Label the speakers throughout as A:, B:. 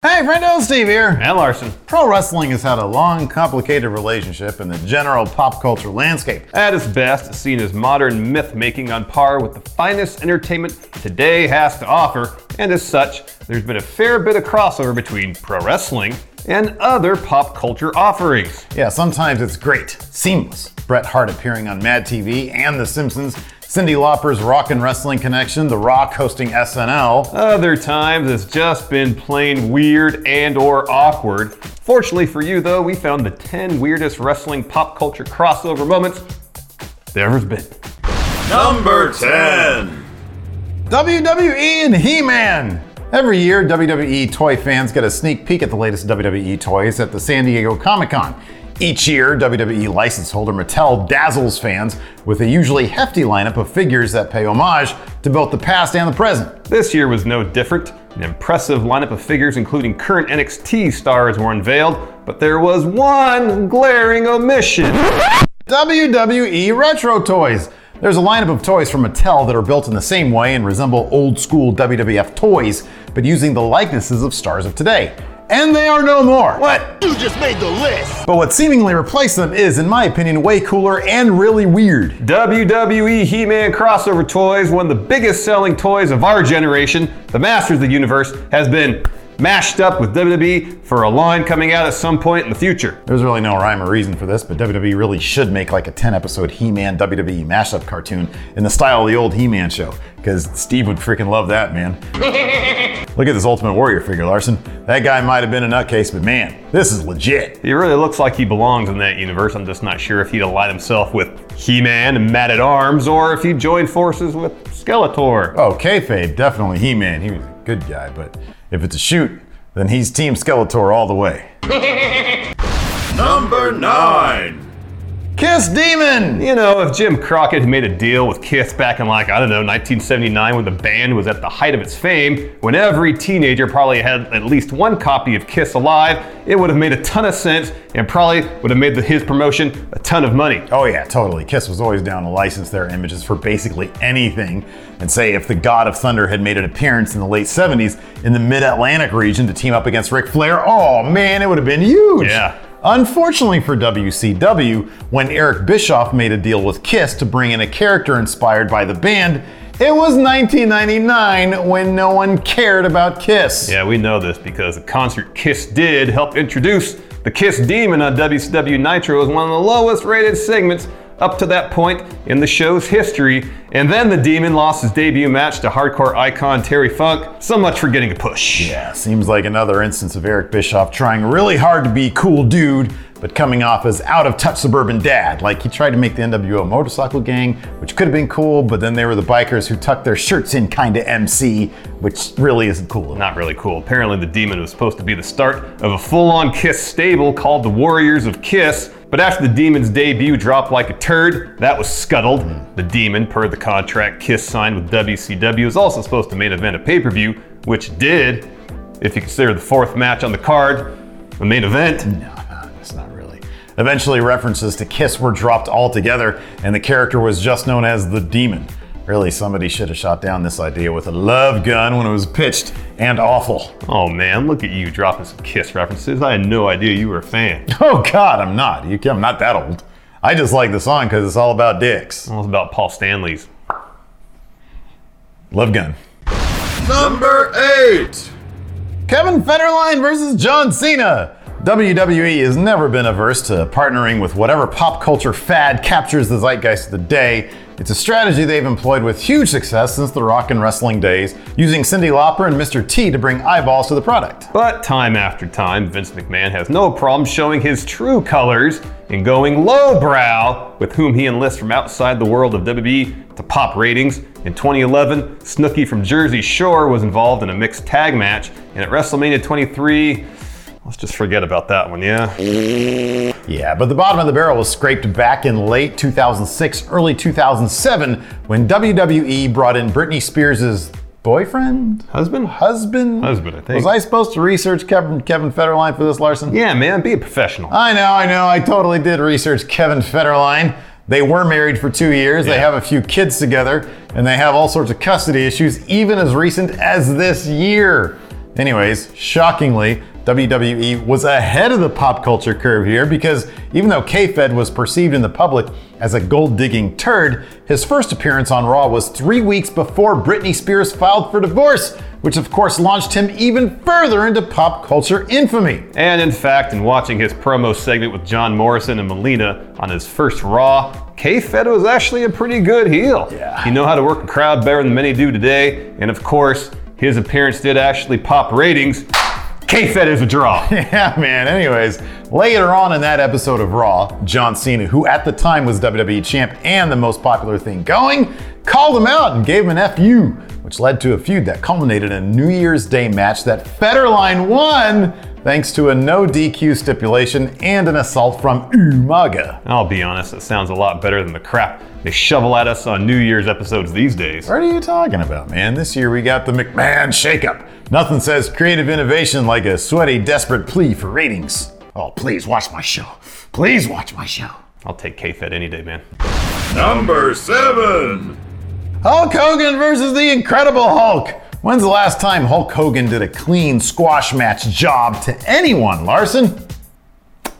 A: Hey, friendo, Steve here.
B: And Larson.
A: Pro wrestling has had a long, complicated relationship in the general pop culture landscape.
B: At its best, seen as modern myth making on par with the finest entertainment today has to offer, and as such, there's been a fair bit of crossover between pro wrestling and other pop culture offerings.
A: Yeah, sometimes it's great, seamless. Bret Hart appearing on Mad TV and The Simpsons, Cyndi Lauper's Rock and Wrestling Connection, The Rock hosting SNL.
B: Other times it's just been plain weird and or awkward. Fortunately for you though, we found the 10 weirdest wrestling pop culture crossover moments there ever's been.
C: Number 10.
A: WWE and He-Man. Every year, WWE toy fans get a sneak peek at the latest WWE toys at the San Diego Comic Con. Each year, WWE license holder Mattel dazzles fans with a usually hefty lineup of figures that pay homage to both the past and the present.
B: This year was no different. An impressive lineup of figures, including current NXT stars, were unveiled, but there was one glaring omission.
A: WWE Retro Toys. There's a lineup of toys from Mattel that are built in the same way and resemble old school WWF toys, but using the likenesses of stars of today. And they are no more.
C: What? You just made the list.
A: But what seemingly replaced them is, in my opinion, way cooler and really weird.
B: WWE He Man crossover toys, one of the biggest selling toys of our generation, the Masters of the Universe, has been mashed up with WWE for a line coming out at some point in the future.
A: There's really no rhyme or reason for this, but WWE really should make like a 10 episode He Man WWE mashup cartoon in the style of the old He Man show, because Steve would freaking love that, man. Look at this Ultimate Warrior figure, Larson. That guy might have been a nutcase, but man, this is legit.
B: He really looks like he belongs in that universe. I'm just not sure if he'd align himself with He Man and Man-At-Arms or if he'd join forces with Skeletor.
A: Oh, kayfabe, definitely He Man. He was a good guy, but if it's a shoot, then he's Team Skeletor all the way.
C: Number 9.
A: Kiss Demon!
B: You know, if Jim Crockett had made a deal with Kiss back in like, I don't know, 1979 when the band was at the height of its fame, when every teenager probably had at least one copy of Kiss alive, it would have made a ton of sense and probably would have made the, his promotion a ton of money.
A: Oh, yeah, totally. Kiss was always down to license their images for basically anything. And say if the God of Thunder had made an appearance in the late 70s in the mid Atlantic region to team up against Ric Flair, oh man, it would have been huge.
B: Yeah.
A: Unfortunately for WCW, when Eric Bischoff made a deal with Kiss to bring in a character inspired by the band, it was 1999 when no one cared about Kiss.
B: Yeah, we know this because the concert Kiss did help introduce the Kiss Demon on WCW Nitro as one of the lowest rated segments up to that point in the show's history. And then the Demon lost his debut match to hardcore icon Terry Funk. So much for getting a push.
A: Yeah, seems like another instance of Eric Bischoff trying really hard to be cool dude, but coming off as out of touch suburban dad. Like he tried to make the NWO motorcycle gang, which could have been cool, but then they were the bikers who tucked their shirts in kinda MC, which really isn't cool.
B: Not really cool. Apparently, the Demon was supposed to be the start of a full on Kiss stable called the Warriors of Kiss. But after the Demon's debut dropped like a turd, that was scuttled. The Demon, per the contract Kiss signed with WCW, was also supposed to main event a pay per view, which did, if you consider the fourth match on the card, the main event.
A: No, no, not really. Eventually, references to Kiss were dropped altogether, and the character was just known as the Demon. Really, somebody should have shot down this idea with a love gun when it was pitched, and awful.
B: Oh man, look at you dropping some Kiss references. I had no idea you were a fan.
A: Oh God, I'm not. You, I'm not that old. I just like the song because it's all about dicks.
B: It was about Paul Stanley's.
A: Love gun.
C: Number 8.
A: Kevin Federline versus John Cena. WWE has never been averse to partnering with whatever pop culture fad captures the zeitgeist of the day. It's a strategy they've employed with huge success since the rock and wrestling days, using Cyndi Lauper and Mr. T to bring eyeballs to the product.
B: But time after time, Vince McMahon has no problem showing his true colors and going lowbrow with whom he enlists from outside the world of WWE to pop ratings. In 2011, Snooki from Jersey Shore was involved in a mixed tag match, and at WrestleMania 23, let's just forget about that one, yeah?
A: Yeah, but the bottom of the barrel was scraped back in late 2006, early 2007, when WWE brought in Britney Spears' boyfriend?
B: Husband?
A: Husband?
B: Husband, I think.
A: Was I supposed to research Kevin, Kevin Federline for this, Larson?
B: Yeah, man, be a professional.
A: I know, I know. I totally did research Kevin Federline. They were married for two years. They have a few kids together, and they have all sorts of custody issues, even as recent as this year. Anyways, shockingly, WWE was ahead of the pop culture curve here because even though K-Fed was perceived in the public as a gold-digging turd, his first appearance on Raw was three weeks before Britney Spears filed for divorce, which of course launched him even further into pop culture infamy.
B: And in fact, in watching his promo segment with John Morrison and Melina on his first Raw, K-Fed was actually a pretty good heel.
A: Yeah.
B: He know how to work a crowd better than many do today, and of course, his appearance did actually pop ratings. K-Fed is a draw.
A: Yeah, man. Anyways, later on in that episode of Raw, John Cena, who at the time was WWE champ and the most popular thing going, called him out and gave him an FU, which led to a feud that culminated in a New Year's Day match that Federline won thanks to a no DQ stipulation and an assault from Umaga.
B: I'll be honest, it sounds a lot better than the crap they shovel at us on New Year's episodes these days.
A: What are you talking about, man? This year we got the McMahon shakeup. Nothing says creative innovation like a sweaty, desperate plea for ratings. Oh, please watch my show. Please watch my show.
B: I'll take K-Fed any day, man.
C: Number 7.
A: Hulk Hogan versus the Incredible Hulk. When's the last time Hulk Hogan did a clean squash match job to anyone, Larson?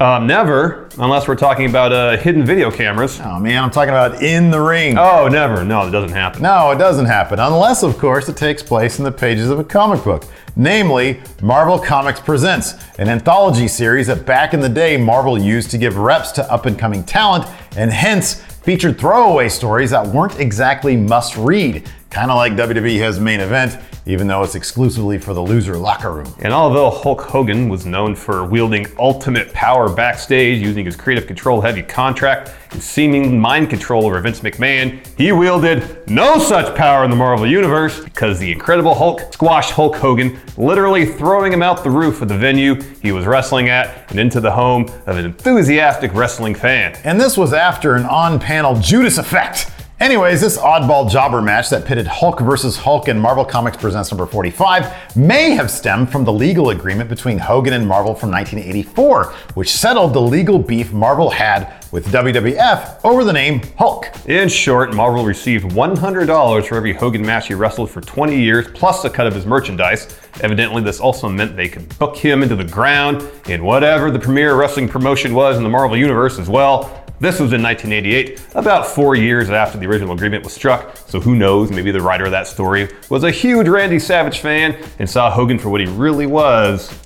B: Um, never, unless we're talking about uh, hidden video cameras.
A: Oh man, I'm talking about in the ring.
B: Oh, never. No, it doesn't happen.
A: No, it doesn't happen, unless, of course, it takes place in the pages of a comic book. Namely, Marvel Comics Presents, an anthology series that back in the day Marvel used to give reps to up and coming talent, and hence featured throwaway stories that weren't exactly must read. Kind of like WWE has main event, even though it's exclusively for the loser locker room.
B: And although Hulk Hogan was known for wielding ultimate power backstage using his creative control heavy contract and seeming mind control over Vince McMahon, he wielded no such power in the Marvel Universe because the Incredible Hulk squashed Hulk Hogan, literally throwing him out the roof of the venue he was wrestling at and into the home of an enthusiastic wrestling fan.
A: And this was after an on panel Judas effect. Anyways, this oddball jobber match that pitted Hulk versus Hulk in Marvel Comics Presents number 45 may have stemmed from the legal agreement between Hogan and Marvel from 1984, which settled the legal beef Marvel had with WWF over the name Hulk.
B: In short, Marvel received $100 for every Hogan match he wrestled for 20 years, plus a cut of his merchandise. Evidently, this also meant they could book him into the ground in whatever the premier wrestling promotion was in the Marvel Universe as well. This was in 1988, about four years after the original agreement was struck, so who knows, maybe the writer of that story was a huge Randy Savage fan and saw Hogan for what he really was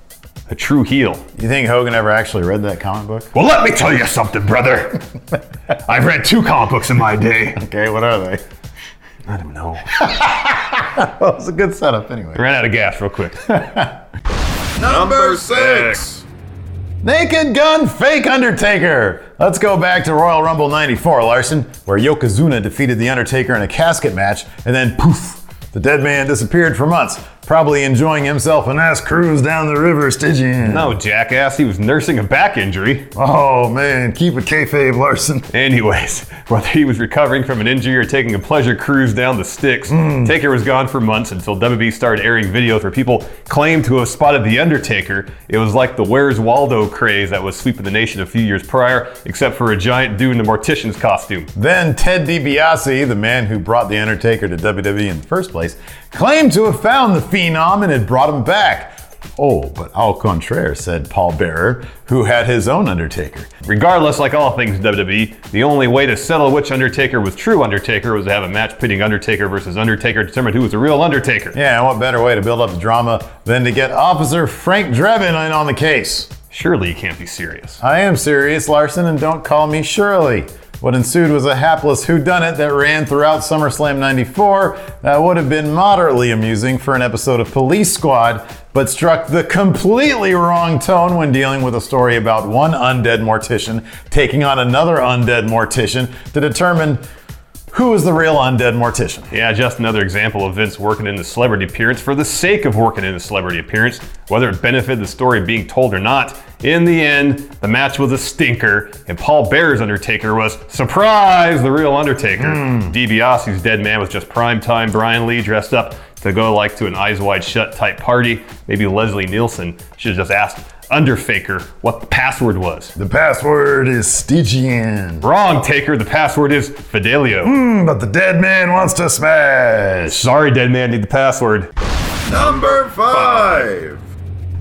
B: a true heel.
A: You think Hogan ever actually read that comic book?
B: Well, let me tell you something, brother. I've read two comic books in my day.
A: Okay, what are they?
B: I don't know.
A: Well, was a good setup anyway.
B: Ran out of gas real quick.
C: Number 6.
A: Naked Gun Fake Undertaker. Let's go back to Royal Rumble 94, Larson, where Yokozuna defeated The Undertaker in a casket match, and then poof, the dead man disappeared for months, probably enjoying himself a nice cruise down the river, Stygian.
B: No, jackass, he was nursing a back injury.
A: Oh man, keep it kayfabe, Larson.
B: Anyways, whether he was recovering from an injury or taking a pleasure cruise down the Styx, mm. Taker was gone for months until WB started airing videos where people claimed to have spotted The Undertaker. It was like the Where's Waldo craze that was sweeping the nation a few years prior, except for a giant dude in a mortician's costume.
A: Then Ted DiBiase, the man who brought The Undertaker to WWE in the first place, claimed to have found the Phenom and had brought him back. Oh, but au contraire, said Paul Bearer, who had his own Undertaker.
B: Regardless, like all things WWE, the only way to settle which Undertaker was true Undertaker was to have a match pitting Undertaker versus Undertaker to determine who was the real Undertaker.
A: Yeah, and what better way to build up the drama than to get Officer Frank Drebin in on the case?
B: Surely you can't be serious.
A: I am serious, Larson, and don't call me Shirley. What ensued was a hapless whodunit that ran throughout SummerSlam 94 that would have been moderately amusing for an episode of Police Squad, but struck the completely wrong tone when dealing with a story about one undead mortician taking on another undead mortician to determine who is the real undead mortician.
B: Yeah, just another example of Vince working in the celebrity appearance for the sake of working in the celebrity appearance, whether it benefited the story being told or not. In the end, the match was a stinker, and Paul Bearer's Undertaker was, surprise, the real Undertaker.
A: Hmm.
B: DiBiase's dead man was just primetime Brian Lee dressed up to go like to an eyes wide shut type party. Maybe Leslie Nielsen should have just asked Underfaker what the password was.
A: The password is Stygian.
B: Wrong, Taker. The password is Fidelio.
A: Hmm, But the dead man wants to smash.
B: Sorry, dead man. Need the password.
C: Number five.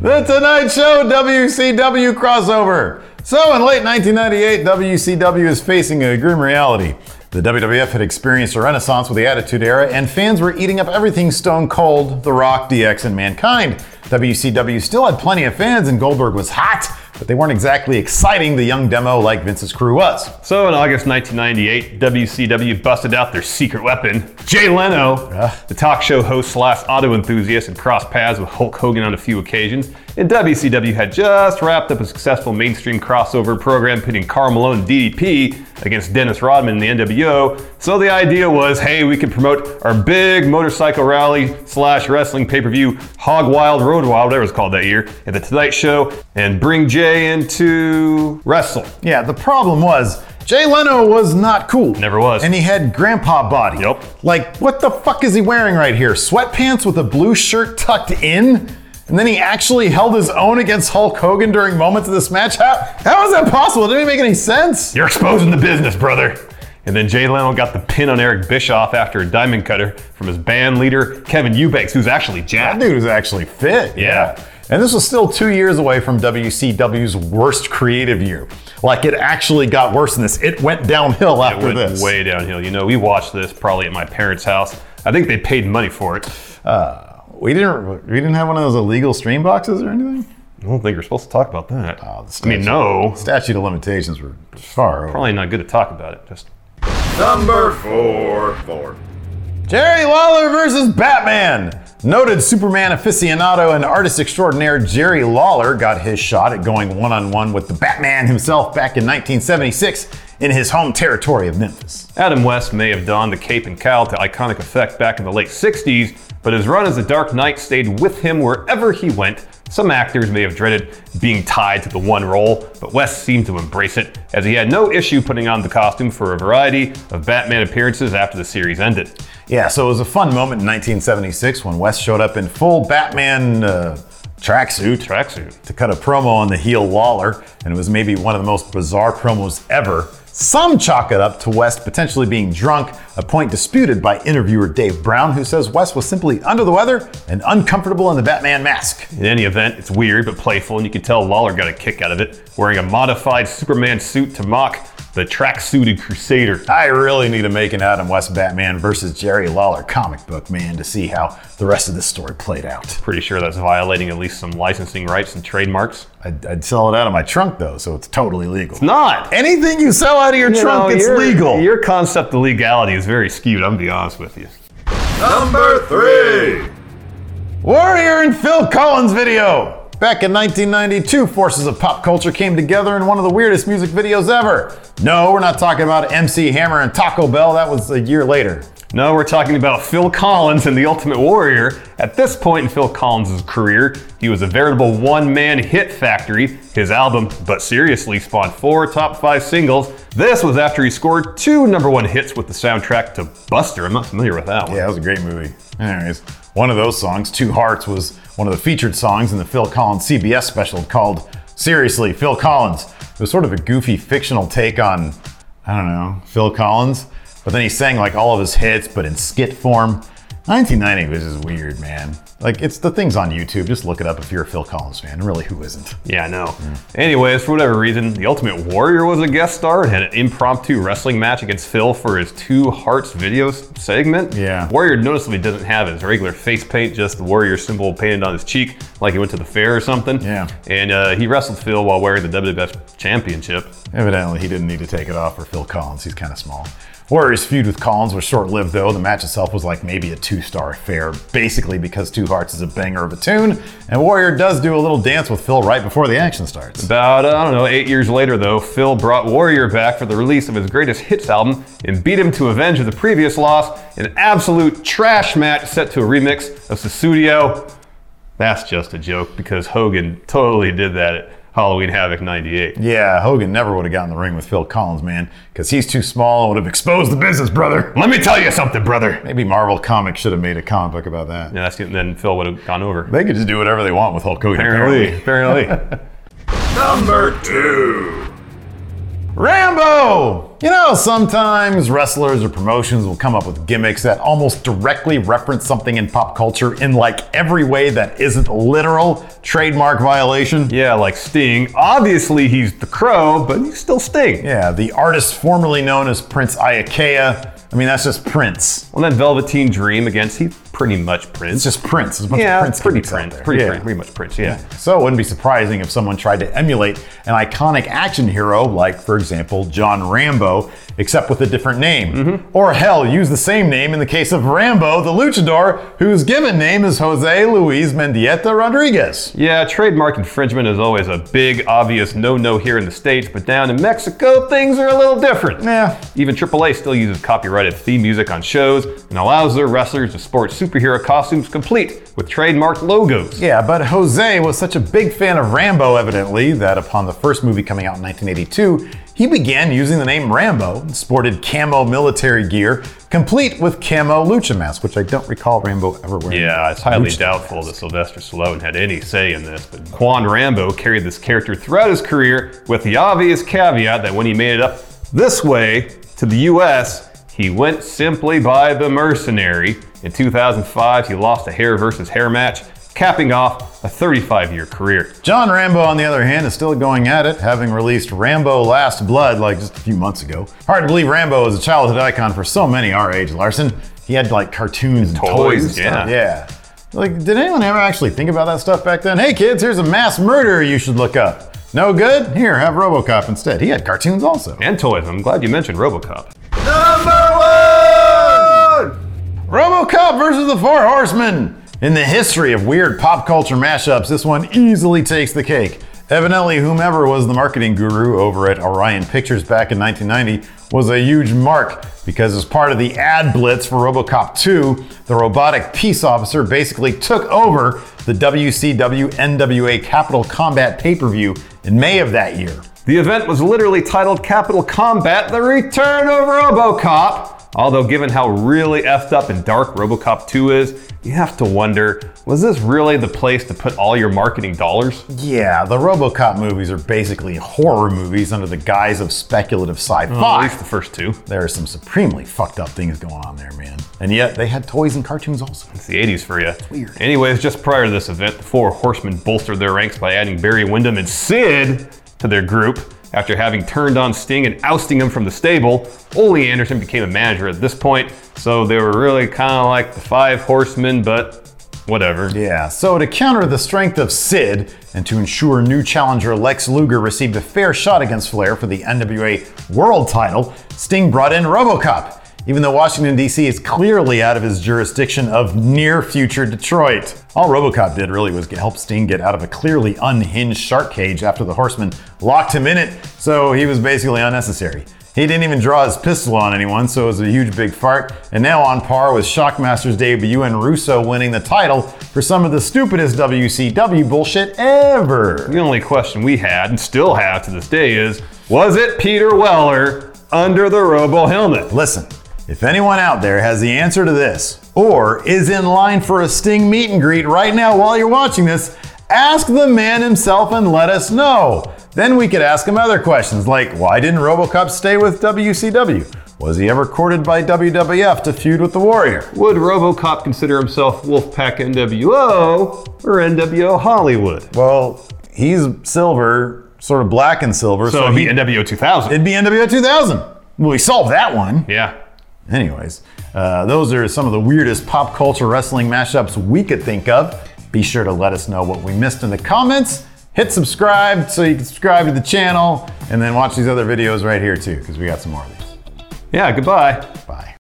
A: The Tonight Show WCW crossover. So, in late 1998, WCW is facing a grim reality. The WWF had experienced a renaissance with the Attitude Era, and fans were eating up everything Stone Cold, The Rock, DX, and Mankind. WCW still had plenty of fans, and Goldberg was hot, but they weren't exactly exciting the young demo like Vince's crew was.
B: So in August 1998, WCW busted out their secret weapon, Jay Leno. The talk show host slash auto enthusiast and crossed paths with Hulk Hogan on a few occasions. And WCW had just wrapped up a successful mainstream crossover program pitting Karl Malone and DDP against Dennis Rodman and the NWO. So the idea was, hey, we could promote our big motorcycle rally slash wrestling pay-per-view, Hog Wild, Road Wild, whatever it's called that year, at the Tonight Show, and bring Jay into wrestle.
A: Yeah, the problem was Jay Leno was not cool.
B: Never was.
A: And he had grandpa body.
B: Yup.
A: Like, what the fuck is he wearing right here? Sweatpants with a blue shirt tucked in? And then he actually held his own against Hulk Hogan during moments of this match? How, how is that possible? It didn't make any sense.
B: You're exposing the business, brother. And then Jay Leno got the pin on Eric Bischoff after a diamond cutter from his band leader, Kevin Eubanks, who's actually
A: That dude was actually fit.
B: Yeah.
A: And this was still two years away from WCW's worst creative year. Like, it actually got worse than this. It went downhill
B: It
A: after
B: went
A: this.
B: way downhill. You know, we watched this probably at my parents' house. I think they paid money for it.
A: Uh, we didn't. We didn't have one of those illegal stream boxes or anything.
B: I don't think we're supposed to talk about that.
A: Oh, the
B: I mean, no.
A: Statute of limitations were far over.
B: Probably not good to talk about it. Just
C: Number four. Four.
A: Jerry Lawler versus Batman. Noted Superman aficionado and artist extraordinaire Jerry Lawler got his shot at going one on one with the Batman himself back in 1976 in his home territory of Memphis.
B: Adam West may have donned the cape and cowl to iconic effect back in the late 60s, but his run as the Dark Knight stayed with him wherever he went. Some actors may have dreaded being tied to the one role, but West seemed to embrace it, as he had no issue putting on the costume for a variety of Batman appearances after the series ended.
A: Yeah, so it was a fun moment in 1976 when West showed up in full Batman uh, tracksuit
B: Tracksuit.
A: to cut a promo on the heel Lawler, and it was maybe one of the most bizarre promos ever. Some chalk it up to West potentially being drunk, a point disputed by interviewer Dave Brown, who says West was simply under the weather and uncomfortable in the Batman mask.
B: In any event, it's weird but playful, and you can tell Lawler got a kick out of it, wearing a modified Superman suit to mock the track-suited Crusader.
A: I really need to make an Adam West Batman versus Jerry Lawler comic book, man, to see how the rest of this story played out.
B: Pretty sure that's violating at least some licensing rights and trademarks.
A: I'd, I'd sell it out of my trunk, though, so it's totally legal.
B: It's Not!
A: Anything you sell out of your
B: You
A: trunk,
B: know,
A: it's
B: your-
A: legal.
B: Your concept of legality is very skewed, I'm gonna be honest with you.
C: Number three.
A: Warrior and Phil Collins video. Back in 1992, forces of pop culture came together in one of the weirdest music videos ever. No, we're not talking about MC Hammer and Taco Bell. That was a year later.
B: No, we're talking about Phil Collins and the Ultimate Warrior. At this point in Phil Collins' career, he was a veritable one-man hit factory. His album, But Seriously, spawned four top five singles. This was after he scored two number one hits with the soundtrack to Buster. I'm not familiar with that one.
A: Yeah, that was a great movie. Anyways, one of those songs, Two Hearts, was one of the featured songs in the Phil Collins CBS special called Seriously, Phil Collins. It was sort of a goofy fictional take on, I don't know, Phil Collins. But then he sang like all of his hits, but in skit form. 1990 was just weird, man. Like, it's the things on YouTube. Just look it up if you're a Phil Collins fan. And really, who isn't?
B: Yeah, I know. Anyways, for whatever reason, the Ultimate Warrior was a guest star and had an impromptu wrestling match against Phil for his Two Hearts videos segment.
A: Yeah.
B: Warrior noticeably doesn't have his regular face paint, just the Warrior symbol painted on his cheek, like he went to the fair or something.
A: Yeah.
B: And uh, he wrestled Phil while wearing the WWF Championship.
A: Evidently, he didn't need to take it off for Phil Collins. He's kind of small. Warriors' feud with Collins was short lived, though. The match itself was like maybe a two star affair, basically because Two Hearts is a banger of a tune, and Warrior does do a little dance with Phil right before the action starts.
B: About, I don't know, eight years later, though, Phil brought Warrior back for the release of his greatest hits album and beat him to avenge the previous loss an absolute trash match set to a remix of Sussudio. That's just a joke because Hogan totally did that at Halloween Havoc 98.
A: Yeah, Hogan never would have gotten in the ring with Phil Collins, man, because he's too small and would have exposed the business, brother.
B: Let me tell you something, brother.
A: Maybe Marvel Comics should have made a comic book about that.
B: Yeah, that's, then Phil would have gone over.
A: They could just do whatever they want with Hulk Hogan.
B: Apparently, apparently.
C: Number two.
A: Rambo! You know, sometimes wrestlers or promotions will come up with gimmicks that almost directly reference something in pop culture in like every way that isn't literal trademark violation.
B: yeah, like Sting. Obviously, he's the crow, but he's still Sting.
A: Yeah, the artist formerly known as Prince Iaukea. I mean, that's just Prince.
B: Well, then Velveteen Dream against, he's pretty much Prince.
A: It's just Prince. There's a bunch
B: yeah,
A: of Prince
B: pretty
A: gimmicks
B: Prince. Pretty,
A: Yeah.
B: Prince, pretty much Prince, yeah.
A: So it wouldn't be surprising if someone tried to emulate an iconic action hero, like, for example, John Rambo, except with a different name.
B: Mm-hmm.
A: Or hell, use the same name in the case of Rambo, the luchador, whose given name is Jose Luis Mendieta Rodriguez.
B: Yeah, trademark infringement is always a big, obvious no-no here in the States, but down in Mexico, things are a little different.
A: Yeah.
B: Even AAA still uses copyrighted theme music on shows and allows their wrestlers to sport superhero costumes complete with trademarked logos.
A: Yeah, but Jose was such a big fan of Rambo, evidently, that upon the first movie coming out in 1982, he began using the name Rambo and sported camo military gear, complete with camo lucha mask, which I don't recall Rambo ever wearing.
B: Yeah, it's highly
A: Lucha
B: doubtful
A: masks.
B: that Sylvester Stallone had any say in this, but Quan Rambo carried this character throughout his career with the obvious caveat that when he made it up this way to the US, he went simply by the mercenary. In 2005, he lost a hair versus hair match, capping off a 35 year career.
A: John Rambo, on the other hand, is still going at it, having released Rambo Last Blood like just a few months ago. Hard to believe Rambo is a childhood icon for so many our age, Larson. He had like cartoons and toys,
B: Toys,
A: and stuff.
B: yeah.
A: Yeah. Like, did anyone ever actually think about that stuff back then? Hey kids, here's a mass murderer you should look up. No good? Here, have Robocop instead. He had cartoons also.
B: And toys. I'm glad you mentioned Robocop.
A: RoboCop versus the Four Horsemen. In the history of weird pop culture mashups, this one easily takes the cake. Evidently, whomever was the marketing guru over at Orion Pictures back in 1990 was a huge mark because, as part of the ad blitz for RoboCop 2, the robotic peace officer basically took over the WCW NWA Capital Combat pay per view in May of that year.
B: The event was literally titled Capital Combat The Return of Robocop. Although, given how really effed up and dark Robocop 2 is, you have to wonder was this really the place to put all your marketing dollars?
A: Yeah, the RoboCop movies are basically horror movies under the guise of speculative sci-fi.
B: Well, at least the first two.
A: There are some supremely fucked up things going on there, man. And yet they had toys and cartoons also.
B: It's the 80s for you.
A: weird.
B: Anyways, just prior to this event, the four horsemen bolstered their ranks by adding Barry Windham and Sid to their group. After having turned on Sting and ousting him from the stable, Ole Anderson became a manager at this point, so they were really kind of like the five horsemen, but whatever.
A: Yeah, so to counter the strength of Sid and to ensure new challenger Lex Luger received a fair shot against Flair for the NWA World title, Sting brought in Robocop. Even though Washington, D.C. is clearly out of his jurisdiction of near future Detroit. All Robocop did really was help Sting get out of a clearly unhinged shark cage after the horseman locked him in it, so he was basically unnecessary. He didn't even draw his pistol on anyone, so it was a huge big fart, and now on par with Shockmaster's debut and Russo winning the title for some of the stupidest WCW bullshit ever.
B: The only question we had and still have to this day is was it Peter Weller under the Robo helmet?
A: Listen, if anyone out there has the answer to this, or is in line for a Sting meet and greet right now while you're watching this, ask the man himself and let us know. Then we could ask him other questions like why didn't Robocop stay with WCW? Was he ever courted by WWF to feud with the Warrior?
B: Would Robocop consider himself Wolfpack NWO or NWO Hollywood?
A: Well, he's silver, sort of black and silver,
B: So,
A: so,
B: it'd be NWO 2000.
A: it'd be NWO 2000. Well, we solved that one.
B: yeah.
A: Anyways, uh, those are some of the weirdest pop culture wrestling mashups we could think of. Be sure to let us know what we missed in the comments. Hit subscribe so you can subscribe to the channel and then watch these other videos right here too, because we got some more of these.
B: Yeah, goodbye.
A: Bye.